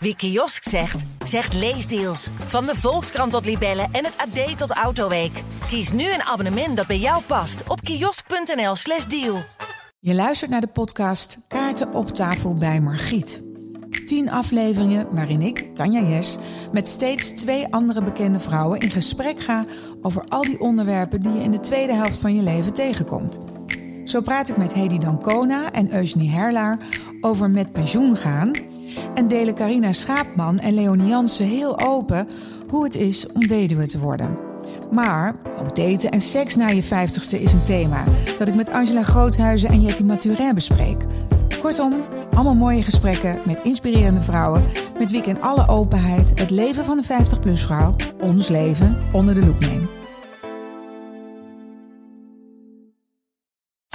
Wie kiosk zegt, zegt leesdeals. Van de Volkskrant tot Libellen en het AD tot Autoweek. Kies nu een abonnement dat bij jou past op kiosk.nl/slash deal. Je luistert naar de podcast Kaarten op tafel bij Margriet. Tien afleveringen waarin ik, Tanja Jes, met steeds twee andere bekende vrouwen in gesprek ga over al die onderwerpen die je in de tweede helft van je leven tegenkomt. Zo praat ik met Hedy Dancona en Eugenie Herlaar over met pensioen gaan. En delen Carina Schaapman en Leonie Jansen heel open hoe het is om weduwe te worden. Maar ook daten en seks na je vijftigste is een thema dat ik met Angela Groothuizen en Jetty Maturin bespreek. Kortom, allemaal mooie gesprekken met inspirerende vrouwen met wie ik in alle openheid het leven van een 50-plus vrouw, ons leven, onder de loep neem.